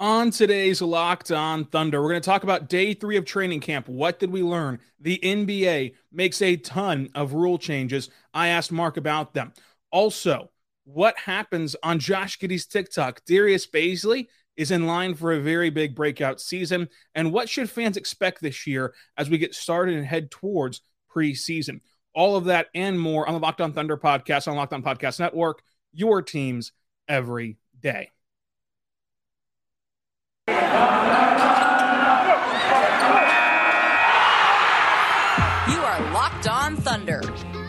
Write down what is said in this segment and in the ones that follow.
On today's Locked On Thunder, we're going to talk about day three of training camp. What did we learn? The NBA makes a ton of rule changes. I asked Mark about them. Also, what happens on Josh Giddey's TikTok? Darius Bazley is in line for a very big breakout season. And what should fans expect this year as we get started and head towards preseason? All of that and more on the Locked On Thunder podcast on Locked On Podcast Network, your teams every day. You are Locked On Thunder,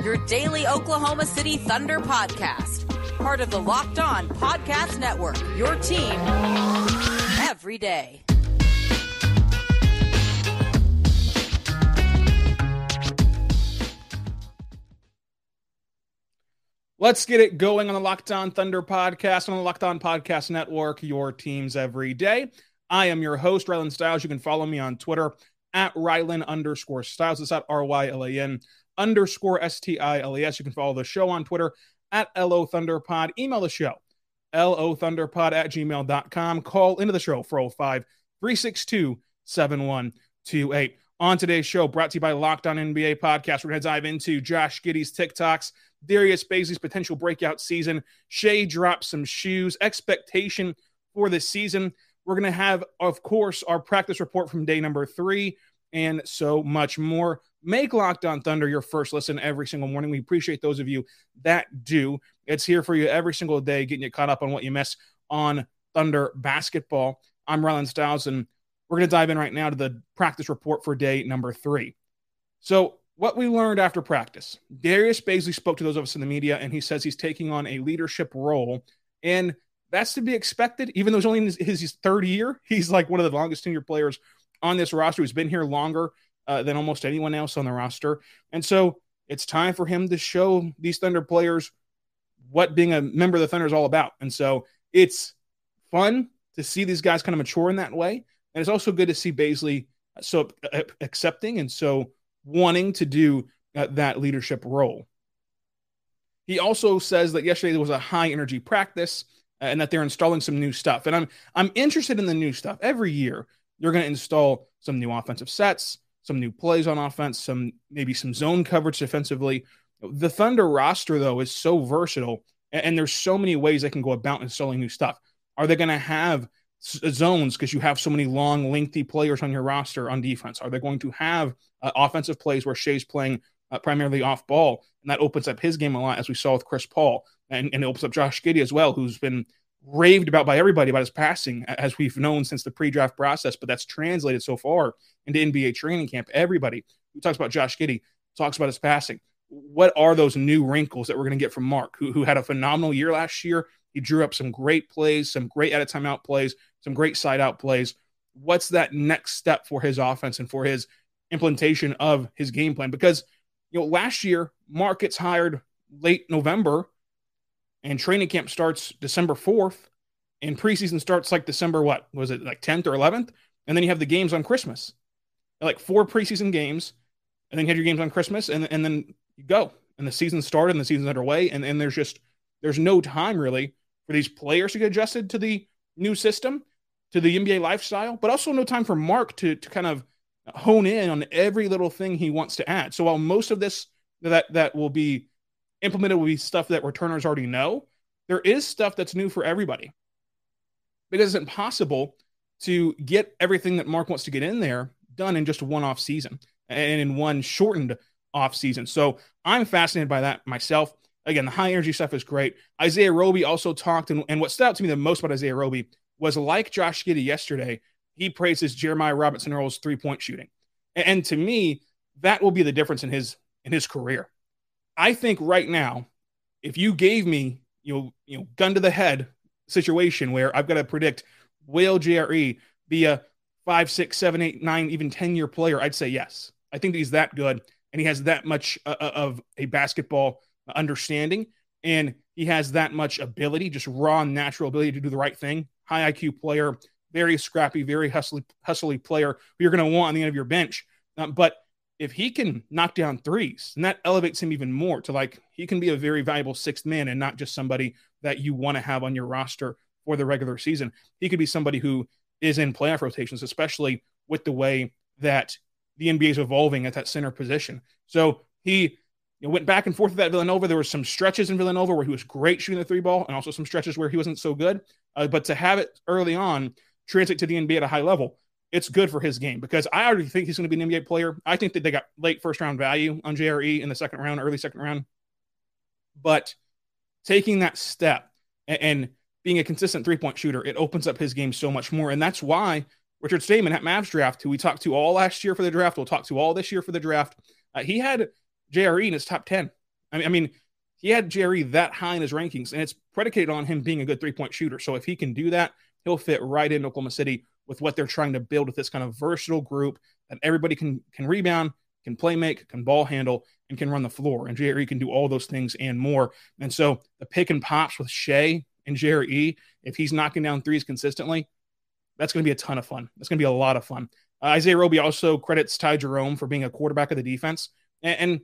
your daily Oklahoma City Thunder podcast. Part of the Locked On Podcast Network, your team every day. Let's get it going on the Locked On Thunder podcast on the Locked On Podcast Network, your teams every day. I am your host, Rylan Stiles. You can follow me on Twitter at Rylan underscore Stiles. It's at R Y L A N underscore S T I L E S. You can follow the show on Twitter at LO Thunderpod. Email the show, LO Thunderpod at gmail.com. Call into the show 405 362 7128. On today's show, brought to you by Locked On NBA Podcast, we're going to dive into Josh Giddey's TikToks, Darius Bazley's potential breakout season, Shai drops some shoes, expectation for the season. We're going to have, of course, our practice report from day number three and so much more. Make Locked On Thunder your first listen every single morning. We appreciate those of you that do. It's here for you every single day, getting you caught up on what you miss on Thunder basketball. I'm Rylan Stiles, and we're going to dive in right now to the practice report for day number three. So, what we learned after practice Darius Bazley spoke to those of us in the media, and he says he's taking on a leadership role. And that's to be expected, even though it's only in his, his third year. He's like one of the longest tenure players on this roster He's been here longer uh, than almost anyone else on the roster. And so it's time for him to show these Thunder players what being a member of the Thunder is all about. And so it's fun to see these guys kind of mature in that way. And it's also good to see Bazley so accepting and so wanting to do uh, that leadership role. He also says that yesterday there was a high energy practice and that they're installing some new stuff. And I'm I'm interested in the new stuff. Every year they're going to install some new offensive sets, some new plays on offense, some maybe some zone coverage defensively. The Thunder roster though is so versatile, and, and there's so many ways they can go about installing new stuff. Are they going to have zones because you have so many long, lengthy players on your roster on defense? Are they going to have uh, offensive plays where Shai's playing uh, primarily off ball, and that opens up his game a lot, as we saw with Chris Paul, and, and it opens up Josh Giddey as well, who's been raved about by everybody about his passing, as we've known since the pre-draft process. But that's translated so far into NBA training camp. Everybody who talks about Josh Giddey talks about his passing. What are those new wrinkles that we're going to get from Mark, who, who had a phenomenal year last year? He drew up some great plays, some great out of timeout plays, some great side out plays. What's that next step for his offense and for his implementation of his game plan? Because you know, last year Mark gets hired late November, and training camp starts December fourth, and preseason starts like December what was it like tenth or eleventh, and then you have the games on Christmas, like four preseason games, and then you have your games on Christmas, and and then you go, and the season started, and the season's underway, and and there's just there's no time really for these players to get adjusted to the new system, to the NBA lifestyle, but also no time for Mark to to kind of hone in on every little thing he wants to add. So while most of this that that will be implemented will be stuff that returners already know, there is stuff that's new for everybody. Because it's impossible to get everything that Mark wants to get in there done in just one off season and in one shortened off season. So I'm fascinated by that myself. Again, the high energy stuff is great. Isaiah Roby also talked, and, and what stood out to me the most about Isaiah Roby was like Josh Giddey yesterday, he praises Jeremiah Robinson Earl's three point shooting. And, and to me, that will be the difference in his in his career. I think right now, if you gave me, you know, you know, gun to the head situation where I've got to predict Will JRE be a five, six, seven, eight, nine, even 10 year player? I'd say yes. I think that he's that good and he has that much uh, uh, of a basketball understanding and he has that much ability, just raw natural ability to do the right thing. High IQ player, very scrappy, very hustly, hustly player who you're going to want on the end of your bench. Um, but if he can knock down threes, and that elevates him even more to like he can be a very valuable sixth man and not just somebody that you want to have on your roster for the regular season. He could be somebody who is in playoff rotations, especially with the way that the NBA is evolving at that center position. So he you know, went back and forth with that Villanova. There were some stretches in Villanova where he was great shooting the three ball, and also some stretches where he wasn't so good. Uh, but to have it early on translate to the NBA at a high level, it's good for his game because I already think he's going to be an NBA player. I think that they got late first round value on JRE in the second round, early second round. But taking that step and, and being a consistent three point shooter, it opens up his game so much more. And that's why Richard Stayman at Mavs draft, who we talked to all last year for the draft, we'll talk to all this year for the draft. Uh, he had JRE in his top 10. I mean, I mean, he had JRE that high in his rankings, and it's predicated on him being a good three point shooter. So if he can do that, he'll fit right in Oklahoma City with what they're trying to build with this kind of versatile group that everybody can can rebound, can play make, can ball handle, and can run the floor. And JRE can do all those things and more. And so the pick and pops with Shai and JRE, if he's knocking down threes consistently, that's going to be a ton of fun. That's going to be a lot of fun. Uh, Isaiah Roby also credits Ty Jerome for being a quarterback of the defense. And, and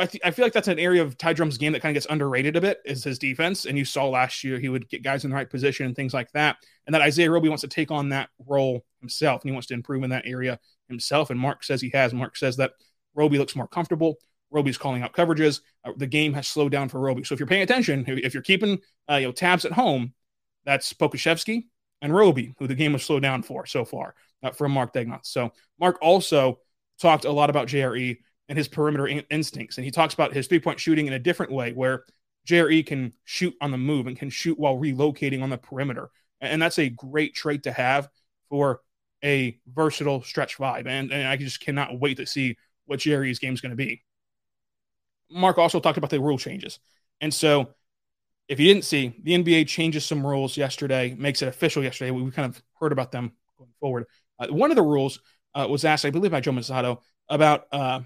I, th- I feel like that's an area of Ty Jerome's game that kind of gets underrated a bit is his defense. And you saw last year he would get guys in the right position and things like that. And that Isaiah Roby wants to take on that role himself and he wants to improve in that area himself. And Mark says he has. Mark says that Roby looks more comfortable. Roby's calling out coverages. Uh, the game has slowed down for Roby. So if you're paying attention, if you're keeping uh, you know tabs at home, that's Pokusevski and Roby, who the game was slowed down for so far uh, from Mark Daigneault. So Mark also talked a lot about JRE and his perimeter in- instincts, and he talks about his three point shooting in a different way, where JRE can shoot on the move and can shoot while relocating on the perimeter, and that's a great trait to have for a versatile stretch five. And, and I just cannot wait to see what JRE's game is going to be. Mark also talked about the rule changes, and so if you didn't see, the NBA changes some rules yesterday, makes it official yesterday. We, we kind of heard about them going forward. Uh, one of the rules uh, was asked, I believe, by Joe Mussatto about uh,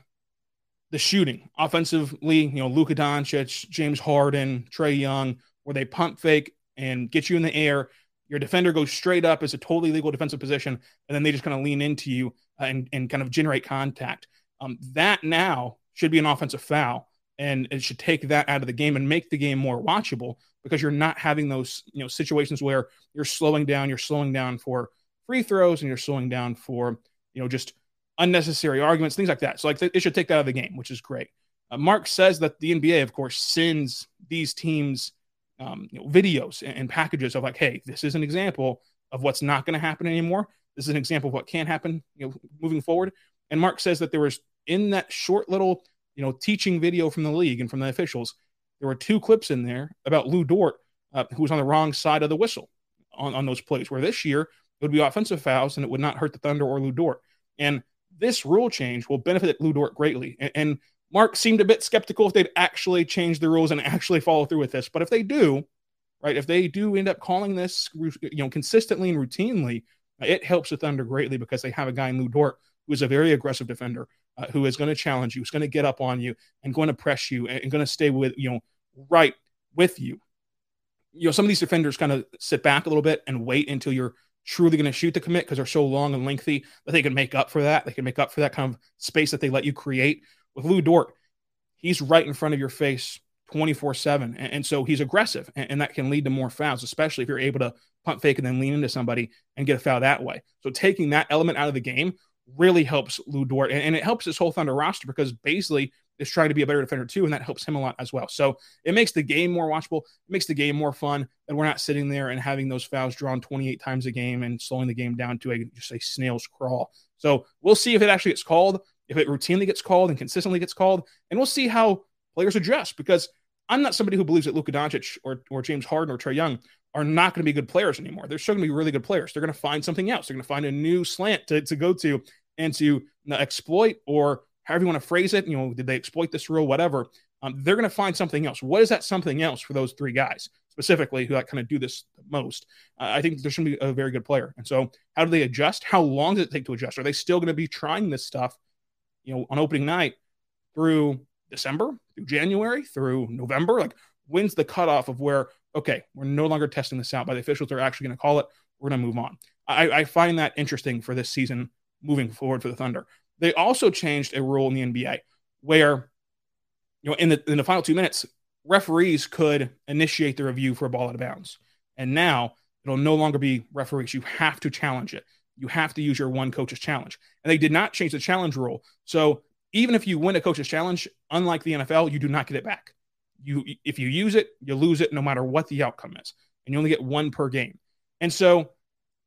the shooting offensively. You know, Luka Doncic, James Harden, Trae Young, where they pump fake and get you in the air. Your defender goes straight up as a totally legal defensive position, and then they just kind of lean into you uh, and, and kind of generate contact. Um, that now should be an offensive foul and it should take that out of the game and make the game more watchable because you're not having those you know situations where you're slowing down you're slowing down for free throws and you're slowing down for you know just unnecessary arguments things like that so like it should take that out of the game which is great uh, mark says that the nba of course sends these teams um, you know, videos and, and packages of like hey this is an example of what's not going to happen anymore this is an example of what can happen you know moving forward and mark says that there was in that short little you know, teaching video from the league and from the officials. There were two clips in there about Lu Dort, uh, who was on the wrong side of the whistle on, on those plays, where this year it would be offensive fouls and it would not hurt the Thunder or Lu Dort. And this rule change will benefit Dort greatly. And, and Mark seemed a bit skeptical if they'd actually change the rules and actually follow through with this. But if they do, right, if they do end up calling this, you know, consistently and routinely, it helps the Thunder greatly because they have a guy in Dort who is a very aggressive defender uh, who is going to challenge you, who's going to get up on you and going to press you and, and going to stay with, you know, right with you. You know, some of these defenders kind of sit back a little bit and wait until you're truly going to shoot the commit because they're so long and lengthy that they can make up for that. They can make up for that kind of space that they let you create. With Lu Dort, he's right in front of your face 24 7. And, so he's aggressive, and, and, that can lead to more fouls, especially if you're able to pump fake and then lean into somebody and get a foul that way. So taking that element out of the game really helps Lu Dort and, and, it helps this whole Thunder roster because Bazley is trying to be a better defender too, and that helps him a lot as well. So it makes the game more watchable, it makes the game more fun, and we're not sitting there and having those fouls drawn 28 times a game and slowing the game down to a just a snail's crawl. So we'll see if it actually gets called, if it routinely gets called and consistently gets called, and we'll see how players adjust because I'm not somebody who believes that Luka Doncic or, or James Harden or Trae Young are not going to be good players anymore. They're still going to be really good players. They're going to find something else. They're going to find a new slant to, to go to and to exploit or however you want to phrase it. You know, did they exploit this rule, whatever? Um, they're going to find something else. What is that something else for those three guys? specifically who like kind of do this most. Uh, I think there's going to be a very good player. And so, how do they adjust? How long does it take to adjust? Are they still going to be trying this stuff, you know, on opening night through December, through January, through November? Like, when's the cutoff of where okay, we're no longer testing this out by the officials? They're actually going to call it. We're going to move on. I, I find that interesting for this season moving forward for the Thunder. They also changed a rule in the NBA where, you know, in the in the final two minutes, referees could initiate the review for a ball out of bounds. And now it'll no longer be referees. You have to challenge it. You have to use your one coach's challenge. And they did not change the challenge rule. So even if you win a coach's challenge, unlike the NFL, you do not get it back. You if you use it, you lose it no matter what the outcome is. And you only get one per game. And so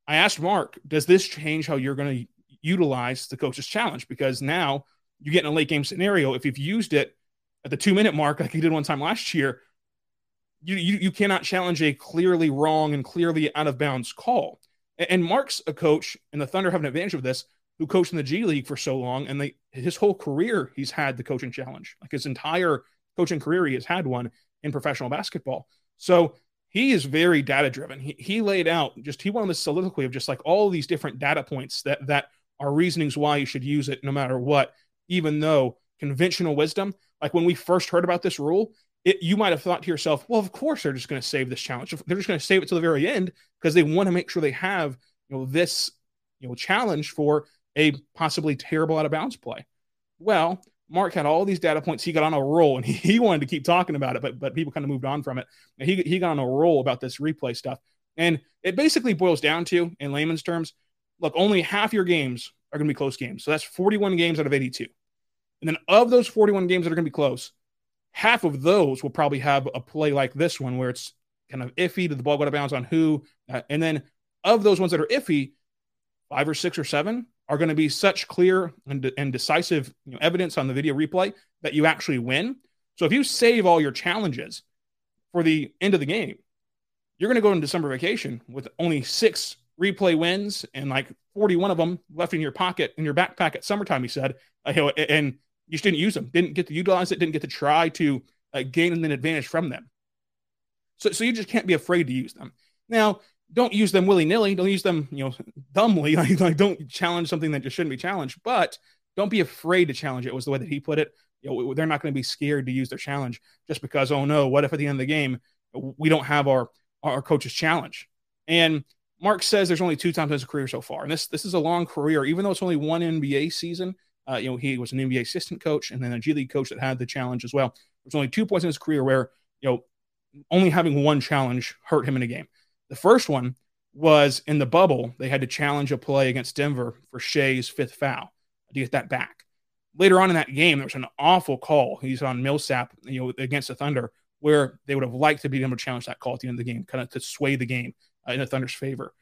I asked Mark, does this change how you're going to utilize the coach's challenge? Because now you get in a late game scenario. If you've used it at the two minute mark, like he did one time last year, you, you, you cannot challenge a clearly wrong and clearly out of bounds call. And, and Mark's a coach, and the Thunder have an advantage of this, who coached in the G League for so long, and they his whole career he's had the coaching challenge. Like his entire coaching career, he has had one in professional basketball. So he is very data driven. He, he laid out just he wanted this soliloquy of just like all these different data points that that are reasonings why you should use it no matter what, even though conventional wisdom, like when we first heard about this rule, it, you might have thought to yourself, well, of course they're just going to save this challenge. They're just going to save it to the very end because they want to make sure they have you know this you know challenge for a possibly terrible out of bounds play. Well, Mark had all these data points. He got on a roll and he, he wanted to keep talking about it, but but people kind of moved on from it. And he he got on a roll about this replay stuff. And it basically boils down to, in layman's terms, look, only half your games are going to be close games. So that's 41 games out of 82. And then of those 41 games that are going to be close, half of those will probably have a play like this one where it's kind of iffy. Did the ball go out of bounds on who? Uh, and then of those ones that are iffy, five or six or seven are going to be such clear and, and decisive you know, evidence on the video replay that you actually win. So if you save all your challenges for the end of the game, you're going to go into December vacation with only six replay wins and like 41 of them left in your pocket in your backpack at summertime. He said, uh, and you just didn't use them, didn't get to utilize it, didn't get to try to uh, gain an advantage from them. So, so you just can't be afraid to use them. Now, don't use them willy nilly. Don't use them, you know, dumbly. Like, like, don't challenge something that just shouldn't be challenged. But don't be afraid to challenge it. Was the way that he put it. You know, they're not going to be scared to use their challenge just because. Oh no, what if at the end of the game we don't have our our coach's challenge? And Mark says there's only two times in his career so far, and this this is a long career. Even though it's only one NBA season, uh, you know, he was an NBA assistant coach and then a G League coach that had the challenge as well. There's only two points in his career where you know only having one challenge hurt him in a game. The first one was in the bubble. They had to challenge a play against Denver for Shai's fifth foul to get that back. Later on in that game, there was an awful call. He's on Millsap, you know, against the Thunder, where they would have liked to be able to challenge that call at the end of the game, kind of to sway the game Uh, in the Thunder's favor.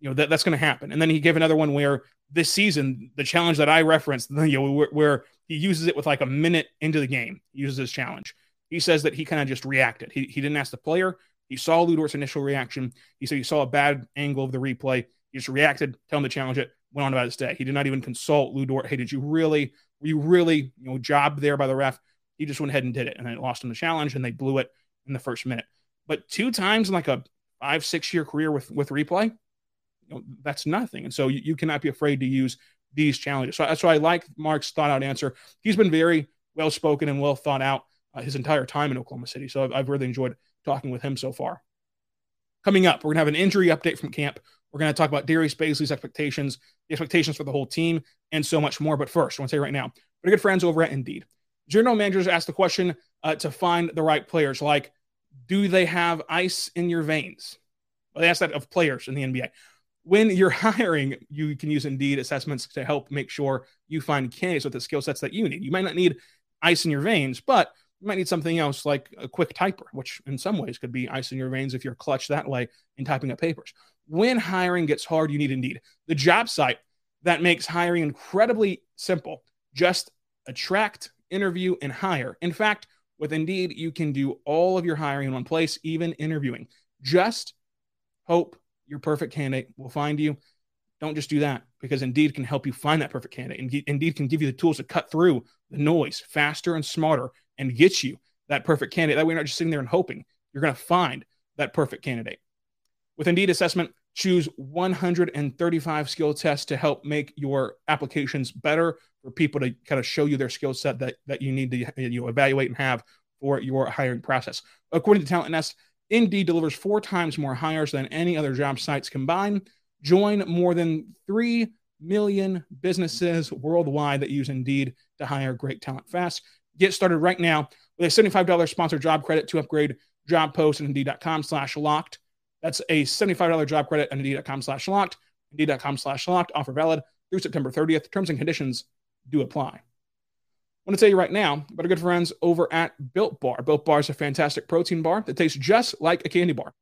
You know that that's going to happen. And then he gave another one where this season, the challenge that I referenced, you know, where, where he uses it with like a minute into the game, uses his challenge. He says that he kind of just reacted. He, he didn't ask the player. He saw Lu Dort's initial reaction. He said he saw a bad angle of the replay. He just reacted, tell him to challenge it, went on about his day. He did not even consult Lu Dort. Hey, did you really, were you really, you know, jobbed there by the ref? He just went ahead and did it. And it lost him the challenge and they blew it in the first minute. But two times in like a five, six year career with, with replay, you know, that's nothing. And so you, you cannot be afraid to use these challenges. So that's why I like Mark's thought out answer. He's been very well spoken and well thought out uh, his entire time in Oklahoma City. So I've, I've really enjoyed talking with him so far. Coming up, we're to have an injury update from camp. We're going to talk about Darius Bazley's expectations, the expectations for the whole team, and so much more. But first, I want to say right now, we're good friends over at Indeed. General managers ask the question uh, to find the right players, like, do they have ice in your veins? Well, they ask that of players in the NBA. When you're hiring, you can use Indeed assessments to help make sure you find candidates with the skill sets that you need. You might not need ice in your veins, but you might need something else like a quick typer, which in some ways could be ice in your veins if you're clutch that way in typing up papers. When hiring gets hard, you need Indeed, the job site that makes hiring incredibly simple. Just attract, interview, and hire. In fact, with Indeed, you can do all of your hiring in one place, even interviewing. Just hope your perfect candidate will find you. Don't just do that because Indeed can help you find that perfect candidate. Indeed can give you the tools to cut through the noise faster and smarter and get you that perfect candidate. That way, you're not just sitting there and hoping. You're going to find that perfect candidate. With Indeed Assessment, choose 135 skill tests to help make your applications better for people to kind of show you their skill set that, that you need to you know, evaluate and have for your hiring process. According to Talent Nest, Indeed delivers four times more hires than any other job sites combined. Join more than 3 million businesses worldwide that use Indeed to hire great talent fast. Get started right now with a $75 sponsored job credit to upgrade job post at Indeed.com slash locked. That's a $75 job credit at Indeed.com slash locked. Indeed.com slash locked. Offer valid through September 30th. Terms and conditions do apply. I want to tell you right now about our good friends over at Built Bar. Built Bar is a fantastic protein bar that tastes just like a candy bar.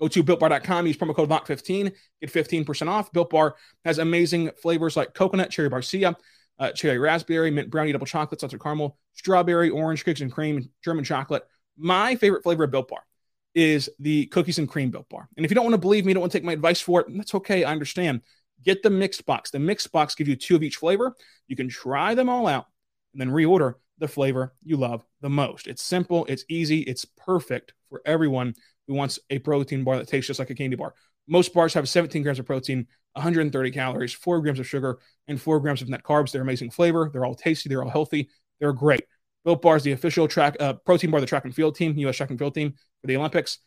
Go to builtbar.com, use promo code LOCK15, get 15% off. Built Bar has amazing flavors like coconut, cherry barcia, uh, cherry raspberry, mint brownie, double chocolate, salted caramel, strawberry, orange, cookies and cream, German chocolate. My favorite flavor of Built Bar is the cookies and cream Built Bar. And if you don't want to believe me, don't want to take my advice for it, that's okay. I understand. Get the mixed box. The mixed box gives you two of each flavor. You can try them all out and then reorder the flavor you love the most. It's simple, it's easy, it's perfect for everyone who wants a protein bar that tastes just like a candy bar. Most bars have 17 grams of protein, 130 calories, 4 grams of sugar, and 4 grams of net carbs. They're amazing flavor. They're all tasty. They're all healthy. They're great. Built Bar is the official track uh, protein bar, the track and field team, U.S. track and field team for the Olympics.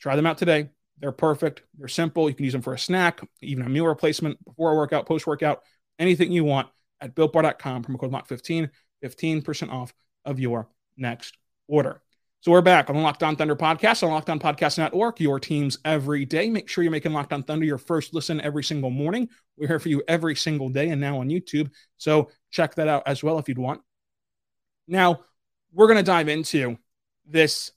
Try them out today. They're perfect. They're simple. You can use them for a snack, even a meal replacement, before a workout, post workout, anything you want at builtbar.com. Promo code LOCK15, 15% off of your next order. So we're back on the Locked On Thunder podcast on Locked On Podcast Network, your teams every day. Make sure you're making Locked On Thunder your first listen every single morning. We're here for you every single day and now on YouTube. So check that out as well if you'd want. Now, we're going to dive into this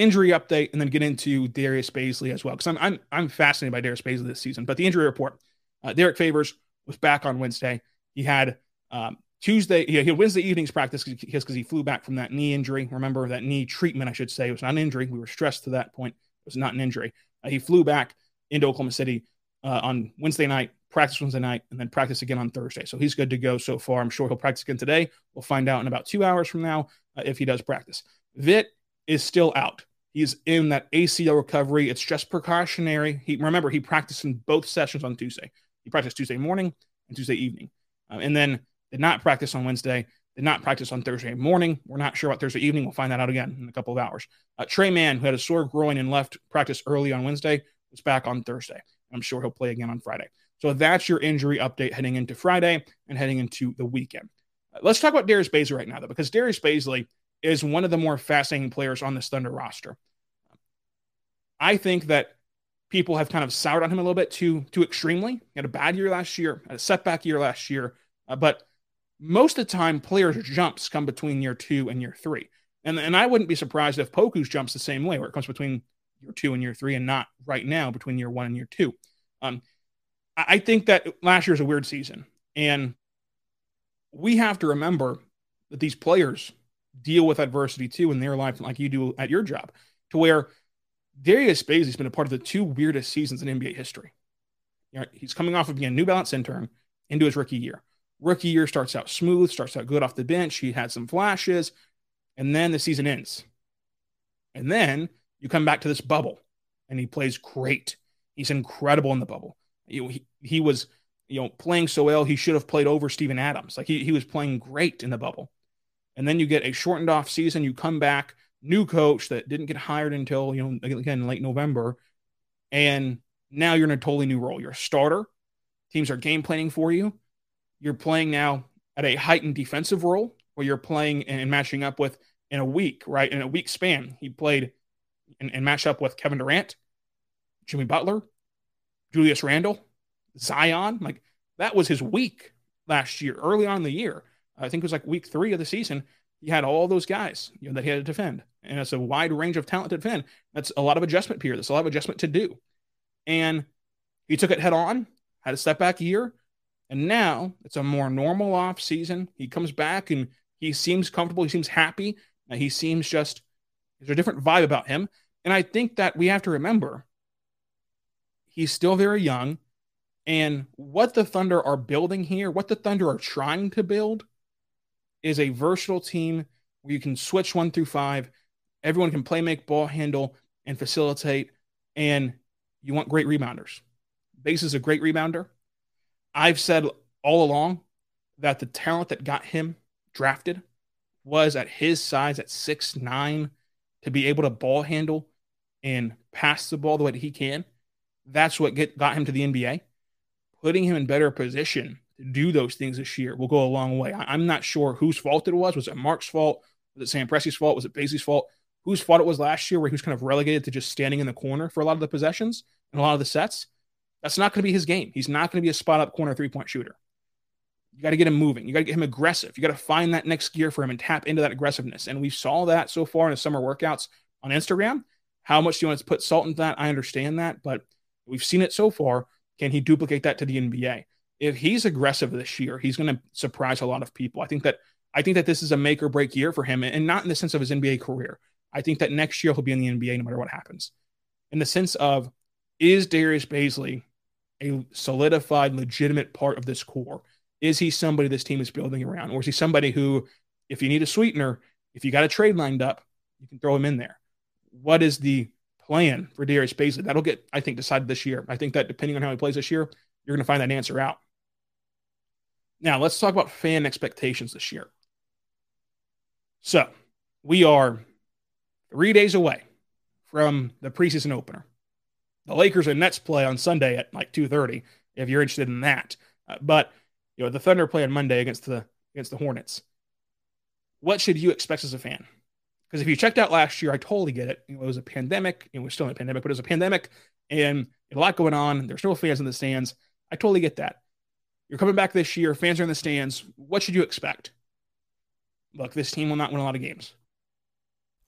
injury update and then get into Darius Bazley as well because I'm, I'm I'm fascinated by Darius Bazley this season. But the injury report: uh, Derrick Favors was back on Wednesday. He had um, Tuesday, he had Wednesday evening's practice because he flew back from that knee injury. Remember that knee treatment, I should say. It was not an injury. We were stressed to that point. It was not an injury. Uh, he flew back into Oklahoma City uh, on Wednesday night, practice Wednesday night, and then practice again on Thursday. So he's good to go so far. I'm sure he'll practice again today. We'll find out in about two hours from now uh, if he does practice. Vit is still out. He's in that ACL recovery. It's just precautionary. He remember he practiced in both sessions on Tuesday. He practiced Tuesday morning and Tuesday evening, uh, and then did not practice on Wednesday, did not practice on Thursday morning. We're not sure about Thursday evening. We'll find that out again in a couple of hours. Uh, Tre Mann, who had a sore groin and left practice early on Wednesday, was back on Thursday. I'm sure he'll play again on Friday. So that's your injury update heading into Friday and heading into the weekend. Uh, let's talk about Darius Bazley right now, though, because Darius Bazley is one of the more fascinating players on this Thunder roster. I think that people have kind of soured on him a little bit too too extremely. He had a bad year last year, had a setback year last year, uh, but most of the time players' jumps come between year two and year three. And, and I wouldn't be surprised if Poku's jumps the same way, where it comes between year two and year three and not right now between year one and year two. Um, I think that last year was a weird season. And we have to remember that these players deal with adversity too in their life, like you do at your job, to where Darius Bazley's been a part of the two weirdest seasons in NBA history. You know, he's coming off of being a New Balance intern into his rookie year. Rookie year starts out smooth, starts out good off the bench. He had some flashes, and then the season ends. And then you come back to this bubble, and he plays great. He's incredible in the bubble. He, he, was, you know, playing so well. He should have played over Steven Adams. Like he, he was playing great in the bubble. And then you get a shortened off season. You come back, new coach that didn't get hired until you know again late November, and now you're in a totally new role. You're a starter. Teams are game planning for you you're playing now at a heightened defensive role where you're playing and matching up with in a week, right? In a week span, he played and, and matched up with Kevin Durant, Jimmy Butler, Julius Randle, Zion. Like that was his week last year, early on in the year. I think it was like week three of the season. He had all those guys you know, that he had to defend. And it's a wide range of talent to defend. That's a lot of adjustment period. That's a lot of adjustment to do. And he took it head on, had a step back year, and now it's a more normal off season. He comes back and he seems comfortable. He seems happy. He seems just, there's a different vibe about him. And I think that we have to remember he's still very young. And what the Thunder are building here, what the Thunder are trying to build, is a versatile team where you can switch one through five. Everyone can play, make, ball handle, and facilitate, and you want great rebounders. Baze is a great rebounder. I've said all along that the talent that got him drafted was at his size at six nine to be able to ball handle and pass the ball the way that he can. That's what get, got him to the NBA. Putting him in better position do those things this year will go a long way. I, am not sure whose fault it was. Was it Mark's fault? Was it Sam Presti's fault? Was it Baze's fault? Whose fault it was last year where he was kind of relegated to just standing in the corner for a lot of the possessions and a lot of the sets? That's not going to be his game. He's not going to be a spot up corner three point shooter. You got to get him moving. You got to get him aggressive. You got to find that next gear for him and tap into that aggressiveness. And we saw that so far in the summer workouts on Instagram. How much do you want to put salt into that? I understand that, but we've seen it so far. Can he duplicate that to the NBA? If he's aggressive this year, he's going to surprise a lot of people. I think that I think that this is a make or break year for him, and not in the sense of his NBA career. I think that next year he'll be in the NBA no matter what happens. In the sense of, is Darius Bazley a solidified, legitimate part of this core? Is he somebody this team is building around? Or is he somebody who, if you need a sweetener, if you got a trade lined up, you can throw him in there? What is the plan for Darius Bazley? That'll get, I think, decided this year. I think that depending on how he plays this year, you're going to find that answer out. Now, let's talk about fan expectations this year. So, we are three days away from the preseason opener. The Lakers and Nets play on Sunday at like 2:30 if you're interested in that. Uh, but you know, the Thunder play on Monday against the against the Hornets. What should you expect as a fan? Because if you checked out last year, I totally get it. it was a pandemic. It was still in a pandemic, but it was a pandemic and a lot going on. There's no fans in the stands. I totally get that. You're coming back this year. Fans are in the stands. What should you expect? Look, this team will not win a lot of games.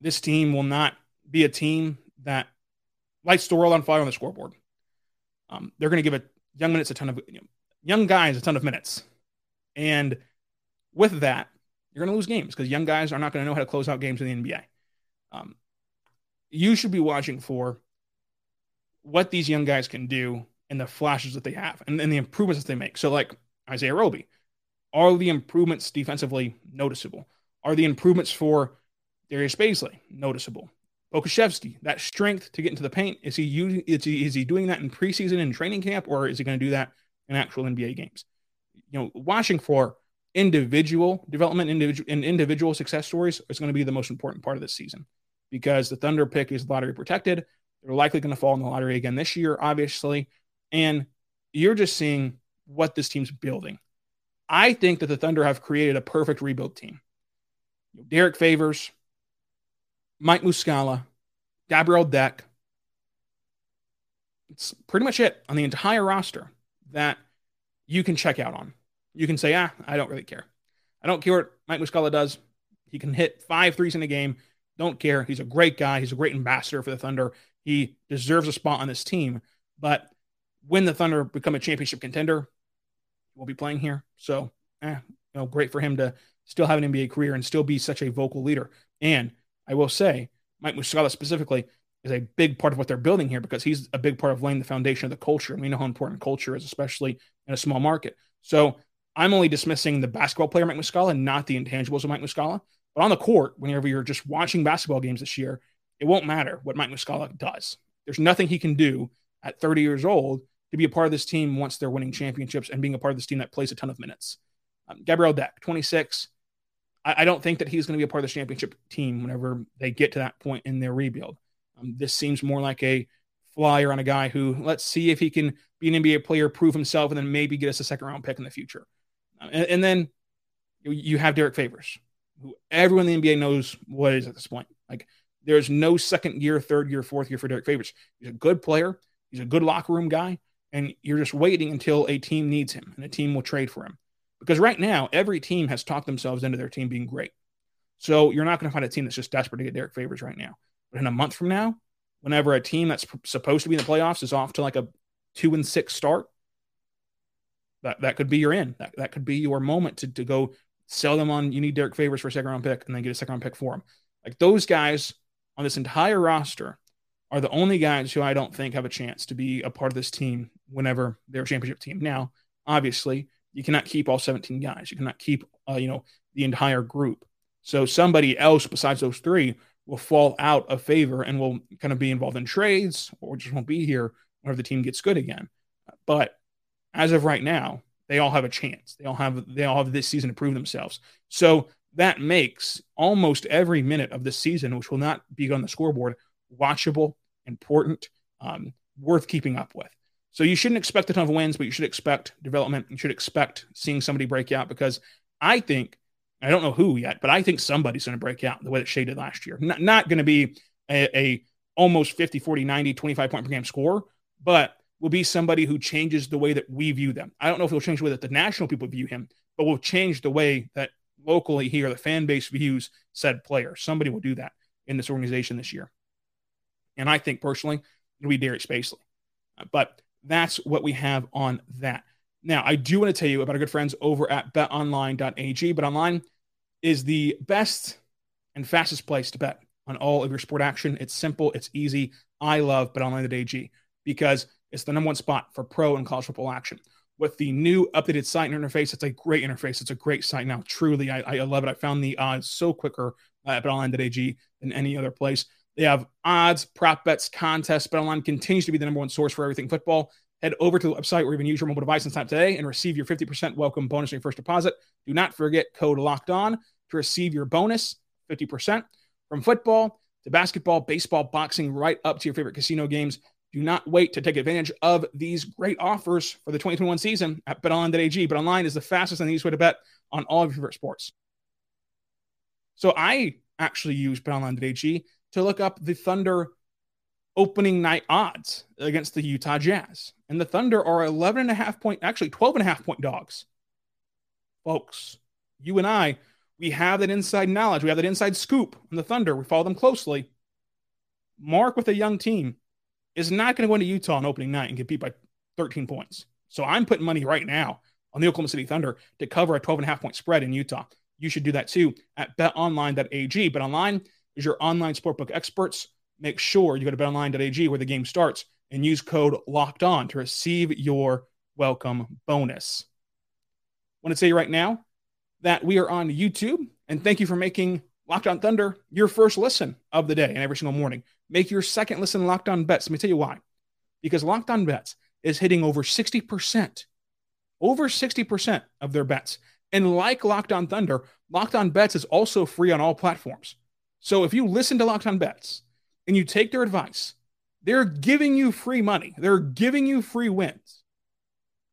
this team will not be a team that lights the world on fire on the scoreboard. Um, they're going to give it young minutes a ton of young guys a ton of minutes, and with that, you're going to lose games because young guys are not going to know how to close out games in the NBA. Um, you should be watching for what these young guys can do and the flashes that they have and, and the improvements that they make. So, like Isaiah Roby, are the improvements defensively noticeable? Are the improvements for Darius Bazley, noticeable. Pokusevski, that strength to get into the paint, is he using is he, is he doing that in preseason and training camp, or is he going to do that in actual NBA games? You know, watching for individual development, individual and individual success stories is going to be the most important part of this season because the Thunder pick is lottery protected. They're likely going to fall in the lottery again this year, obviously. And you're just seeing what this team's building. I think that the Thunder have created a perfect rebuild team. Derrick Favors, Mike Muscala, Gabriel Deck. It's pretty much it on the entire roster that you can check out on. You can say, ah, I don't really care. I don't care what Mike Muscala does. He can hit five threes in a game. Don't care. He's a great guy. He's a great ambassador for the Thunder. He deserves a spot on this team. But when the Thunder become a championship contender, we'll be playing here. So, eh, you know, great for him to still have an NBA career and still be such a vocal leader. And I will say, Mike Muscala specifically is a big part of what they're building here because he's a big part of laying the foundation of the culture. And we know how important culture is, especially in a small market. So I'm only dismissing the basketball player Mike Muscala, not the intangibles of Mike Muscala. But on the court, whenever you're just watching basketball games this year, it won't matter what Mike Muscala does. There's nothing he can do at 30 years old to be a part of this team once they're winning championships and being a part of this team that plays a ton of minutes. Um, Gabriel Deck, 26, I, I don't think that he's going to be a part of the championship team whenever they get to that point in their rebuild. Um, this seems more like a flyer on a guy who let's see if he can be an NBA player, prove himself, and then maybe get us a second round pick in the future. Um, and, and, then you have Derrick Favors, who everyone in the NBA knows what is at this point. Like there's no second year, third year, fourth year for Derrick Favors. He's a good player. He's a good locker room guy, and you're just waiting until a team needs him and a team will trade for him. Because right now, every team has talked themselves into their team being great. So you're not going to find a team that's just desperate to get Derrick Favors right now. But in a month from now, whenever a team that's supposed to be in the playoffs is off to like a two and six start, that, that could be your end. That, that could be your moment to, to go sell them on you need Derrick Favors for a second round pick and then get a second round pick for him. Like those guys on this entire roster are the only guys who I don't think have a chance to be a part of this team whenever they're a championship team. Now, obviously, you cannot keep all 17 guys. You cannot keep, uh, you know, the entire group. So somebody else besides those three will fall out of favor and will kind of be involved in trades or just won't be here whenever the team gets good again. But as of right now, they all have a chance. They all have they all have this season to prove themselves. So that makes almost every minute of this season, which will not be on the scoreboard, watchable, important, um, worth keeping up with. So you shouldn't expect a ton of wins, but you should expect development. You should expect seeing somebody break out because I think I don't know who yet, but I think somebody's going to break out the way that Shai did last year. Not, not going to be a, a almost 50, 40, 90, 25 point per game score, but will be somebody who changes the way that we view them. I don't know if he'll change the way that the national people view him, but will change the way that locally here the fan base views said player. Somebody will do that in this organization this year. And I think personally, it'll be Darius Bazley. But that's what we have on that. Now, I do want to tell you about our good friends over at betonline.ag. BetOnline is the best and fastest place to bet on all of your sport action. It's simple, it's easy. I love betonline.ag because it's the number one spot for pro and college football action. With the new updated site and interface, it's a great interface. It's a great site now. Truly, I, I love it. I found the odds so quicker uh, at betonline.ag than any other place. They have odds, prop bets, contests. BetOnline continues to be the number one source for everything football. Head over to the website or even use your mobile device and sign up today and receive your 50% welcome bonus on your first deposit. Do not forget code locked on to receive your bonus 50% from football to basketball, baseball, boxing, right up to your favorite casino games. Do not wait to take advantage of these great offers for the 2021 season at betonline.ag. BetOnline is the fastest and easiest way to bet on all of your favorite sports. So I actually use betonline.ag to look up the Thunder opening night odds against the Utah Jazz. And the Thunder are 11 and a half point, actually 12 and a half point dogs. Folks, you and I, we have that inside knowledge. We have that inside scoop on the Thunder. We follow them closely. Mark with a young team is not going to go into Utah on opening night and get beat by 13 points. So I'm putting money right now on the Oklahoma City Thunder to cover a 12 and a half point spread in Utah. You should do that too at betonline.ag. BetOnline is your online sportbook experts make sure you go to betonline.ag where the game starts and use code locked on to receive your welcome bonus. Want to say right now that we are on YouTube and thank you for making Locked On Thunder your first listen of the day and every single morning. Make your second listen Locked On Bets. Let me tell you why. Because Locked On Bets is hitting over 60%, over 60% of their bets. And like Locked On Thunder, Locked On Bets is also free on all platforms. So if you listen to Locked On Bets and you take their advice, they're giving you free money. They're giving you free wins.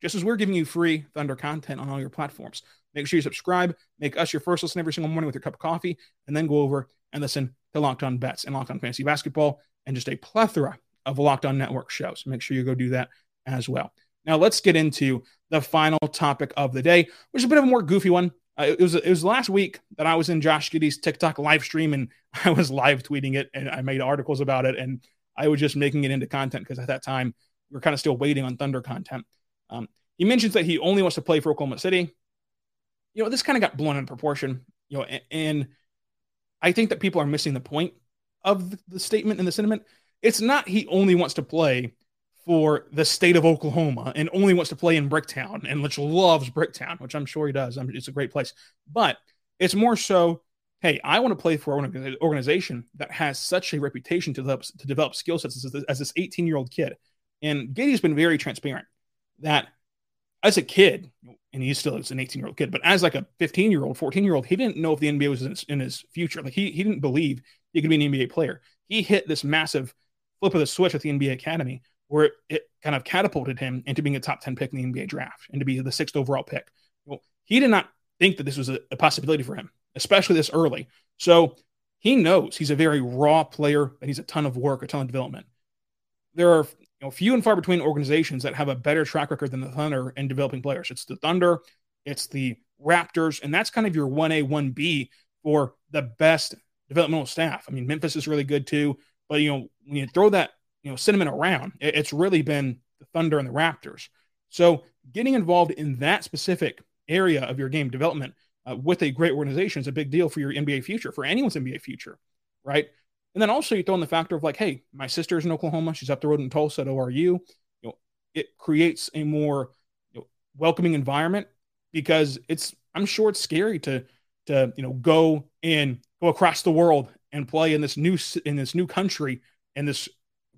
Just as we're giving you free Thunder content on all your platforms. Make sure you subscribe, make us your first listen every single morning with your cup of coffee, and then go over and listen to Locked On Bets and Locked On Fantasy Basketball and just a plethora of Locked On Network shows. Make sure you go do that as well. Now let's get into the final topic of the day, which is a bit of a more goofy one. Uh, it was it was last week that I was in Josh Giddey's TikTok live stream and I was live tweeting it and I made articles about it and I was just making it into content because at that time we were kind of still waiting on Thunder content. Um, he mentions that he only wants to play for Oklahoma City. You know, this kind of got blown in proportion. You know, and, and I think that people are missing the point of the statement and the sentiment. It's not he only wants to play for the state of Oklahoma and only wants to play in Bricktown and which loves Bricktown, which I'm sure he does. I it's a great place. But it's more so, hey, I want to play for an organization that has such a reputation to develop, to develop skill sets as, as this 18 year old kid. And Giddey's been very transparent that as a kid, and he still is an 18 year old kid, but as like a 15 year old, 14 year old, he didn't know if the NBA was in his, in his future. Like he, he didn't believe he could be an NBA player. He hit this massive flip of the switch at the NBA Academy where it kind of catapulted him into being a top 10 pick in the NBA draft and to be the sixth overall pick. Well, he did not think that this was a, a possibility for him, especially this early. So he knows he's a very raw player, and he's a ton of work, a ton of development. There are you know, few and far between organizations that have a better track record than the Thunder in developing players. It's the Thunder, it's the Raptors, and that's kind of your 1A, 1B for the best developmental staff. I mean, Memphis is really good too, but you know, when you throw that, you know, sentiment around, it's really been the Thunder and the Raptors. So getting involved in that specific area of your game development uh, with a great organization is a big deal for your NBA future, for anyone's NBA future, right? And then also you throw in the factor of like, hey, my sister's in Oklahoma, she's up the road in Tulsa at ORU. You know, it creates a more you know, welcoming environment because it's I'm sure it's scary to to you know go and go across the world and play in this new in this new country in this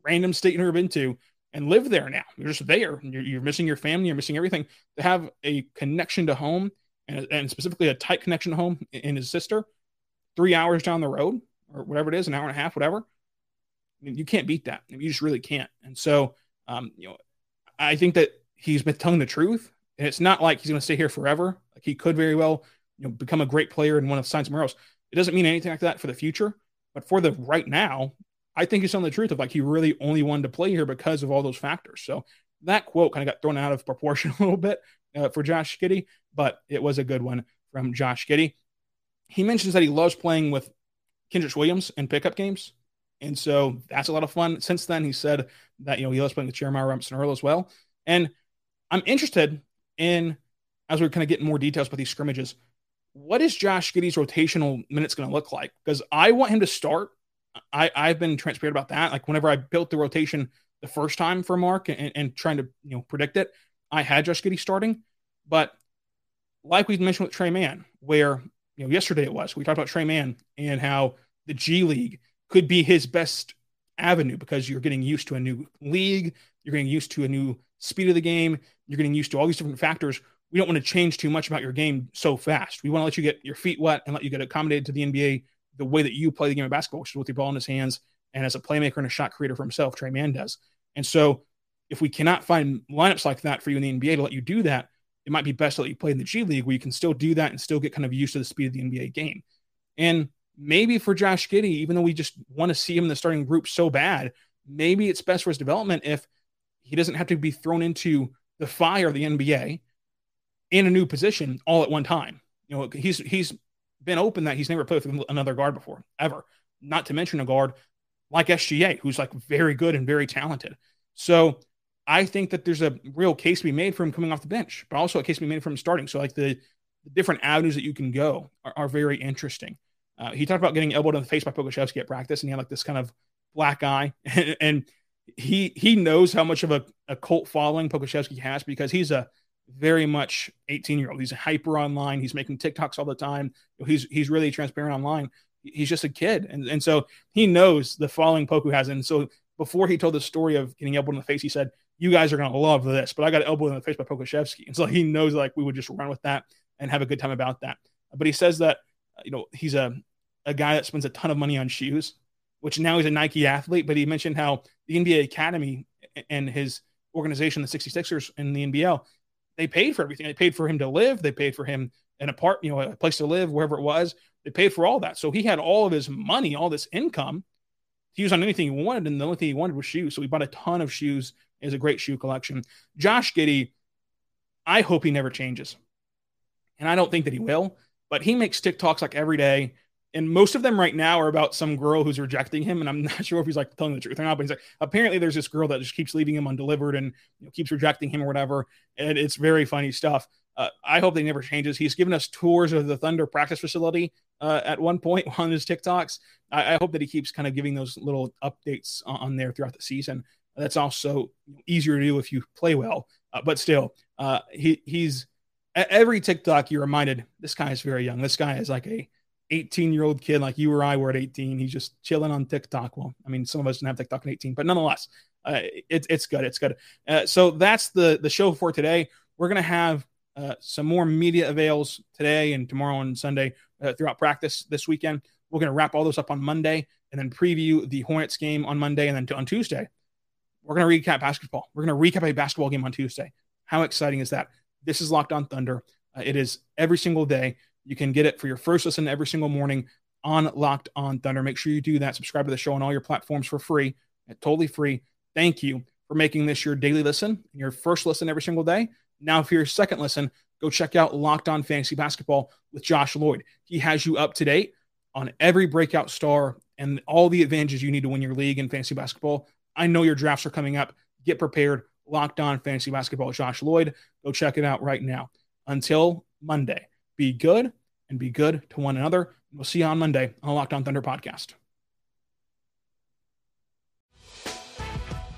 random state you've never been to and live there now. You're just there. You're, you're, missing your family. You're missing everything. To have a connection to home and, and specifically a tight connection to home in his sister, three hours down the road or whatever it is, an hour and a half, whatever. I mean, you can't beat that. You just really can't. And so, um, you know, I think that he's been telling the truth. And it's not like he's going to stay here forever. Like he could very well, you know, become a great player and want to sign somewhere else. It doesn't mean anything like that for the future. But for the right now, I think he's telling the truth of like he really only wanted to play here because of all those factors. So that quote kind of got thrown out of proportion a little bit uh, for Josh Giddey, but it was a good one from Josh Giddey. He mentions that he loves playing with Kenrich Williams in pickup games. And so that's a lot of fun. Since then, he said that, you know, he loves playing with Jeremiah Robinson Earl as well. And I'm interested in, as we're kind of getting more details about these scrimmages, what is Josh Giddey's rotational minutes going to look like? Because I want him to start I, I've been transparent about that. Like whenever I built the rotation the first time for Mark and, and trying to you know predict it, I had Josh Giddey starting. But like we mentioned with Tre Mann, where you know yesterday it was, we talked about Tre Mann and how the G League could be his best avenue because you're getting used to a new league, you're getting used to a new speed of the game, you're getting used to all these different factors. We don't want to change too much about your game so fast. We want to let you get your feet wet and let you get accommodated to the NBA the way that you play the game of basketball, which is with the ball in his hands and as a playmaker and a shot creator for himself, Tre Mann does. And so if we cannot find lineups like that for you in the NBA to let you do that, it might be best to let you play in the G League where you can still do that and still get kind of used to the speed of the NBA game. And maybe for Josh Giddey, even though we just want to see him in the starting group so bad, maybe it's best for his development if he doesn't have to be thrown into the fire of the NBA in a new position all at one time. You know, he's he's been open that he's never played with another guard before, ever. Not to mention a guard like SGA, who's like very good and very talented. So I think that there's a real case to be made for him coming off the bench, but also a case to be made for him starting. So like the, the different avenues that you can go are, are very interesting. Uh, he talked about getting elbowed in the face by Pokusevski at practice, and he had like this kind of black eye, and, he he knows how much of a, a cult following Pokusevski has because he's a very much 18 year old. He's hyper online. He's making TikToks all the time. He's he's really transparent online. He's just a kid, and and so he knows the following Poku has. And so before he told the story of getting elbowed in the face, he said, "You guys are gonna love this," but I got elbowed in the face by Pokusevski, and so he knows like we would just run with that and have a good time about that. But he says that you know he's a a guy that spends a ton of money on shoes, which now he's a Nike athlete. But he mentioned how the NBA Academy and his organization, the 66ers and the NBL, they paid for everything. They paid for him to live. They paid for him an apart, you know, a place to live, wherever it was. They paid for all that. So he had all of his money, all this income to use on anything he wanted. And the only thing he wanted was shoes. So he bought a ton of shoes. Is a great shoe collection. Josh Giddey, I hope he never changes. And I don't think that he will, but he makes TikToks like every day and most of them right now are about some girl who's rejecting him and i'm not sure if he's like telling the truth or not but he's like apparently there's this girl that just keeps leaving him undelivered and you know, keeps rejecting him or whatever and it's very funny stuff. Uh, i hope they never changes he's given us tours of the thunder practice facility uh, at one point on his tiktoks. I, I, hope that he keeps kind of giving those little updates on, on there throughout the season. That's also easier to do if you play well. Uh, but still uh, he, he's every tiktok you're reminded this guy is very young. This guy is like a 18 year old kid like you or I were at 18. He's just chilling on TikTok. Well, I mean, some of us didn't have TikTok at 18, but nonetheless, uh, it's it's good. It's good. Uh, so that's the the show for today. We're gonna have uh, some more media avails today and tomorrow and Sunday uh, throughout practice this weekend. We're gonna wrap all those up on Monday and then preview the Hornets game on Monday and then to, on Tuesday. We're gonna recap basketball. We're gonna recap a basketball game on Tuesday. How exciting is that? This is Locked On Thunder. Uh, it is every single day. You can get it for your first listen every single morning on Locked On Thunder. Make sure you do that. Subscribe to the show on all your platforms for free, totally free. Thank you for making this your daily listen, your first listen every single day. Now, for your second listen, go check out Locked On Fantasy Basketball with Josh Lloyd. He has you up to date on every breakout star and all the advantages you need to win your league in fantasy basketball. I know your drafts are coming up. Get prepared. Locked on fantasy basketball. Josh Lloyd. Go check it out right now. Until Monday, be good and be good to one another. We'll see you on Monday on the Locked On Thunder podcast.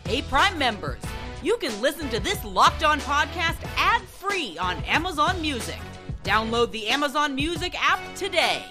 Hey, Prime members, you can listen to this Locked On podcast ad free on Amazon Music. Download the Amazon Music app today.